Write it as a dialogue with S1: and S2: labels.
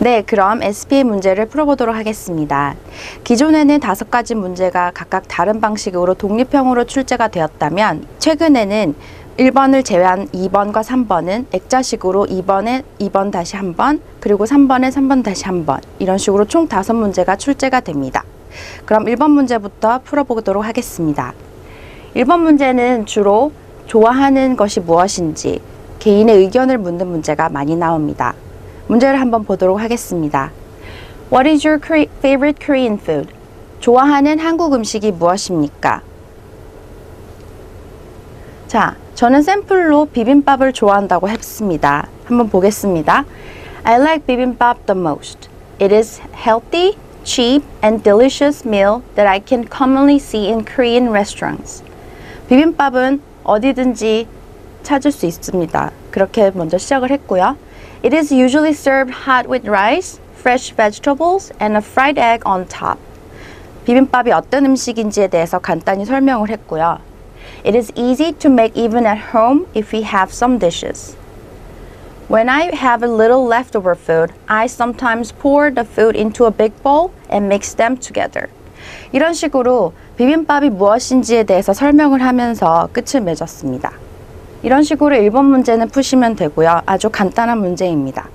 S1: 네, 그럼 SPA 문제를 풀어보도록 하겠습니다. 기존에는 다섯 가지 문제가 각각 다른 방식으로 독립형으로 출제가 되었다면, 최근에는 1번을 제외한 2번과 3번은 액자식으로 2번에 2번 다시 한 번, 그리고 3번에 3번 다시 한 번, 이런 식으로 총 다섯 문제가 출제가 됩니다. 그럼 1번 문제부터 풀어보도록 하겠습니다. 1번 문제는 주로 좋아하는 것이 무엇인지 개인의 의견을 묻는 문제가 많이 나옵니다. 문제를 한번 보도록 하겠습니다. What is your favorite Korean food? 좋아하는 한국 음식이 무엇입니까? 자, 저는 샘플로 비빔밥을 좋아한다고 했습니다. 한번 보겠습니다. I like bibimbap the most. It is healthy, cheap, and delicious meal that I can commonly see in Korean restaurants. 비빔밥은 어디든지 찾을 수 있습니다. 그렇게 먼저 시작을 했고요. It is usually served hot with rice, fresh vegetables, and a fried egg on top. 비빔밥이 어떤 음식인지에 대해서 간단히 설명을 했고요. It is easy to make even at home if we have some dishes. When I have a little leftover food, I sometimes pour the food into a big bowl and mix them together. 이런 식으로 비빔밥이 무엇인지에 대해서 설명을 하면서 끝을 맺었습니다. 이런 식으로 1번 문제는 푸시면 되고요. 아주 간단한 문제입니다.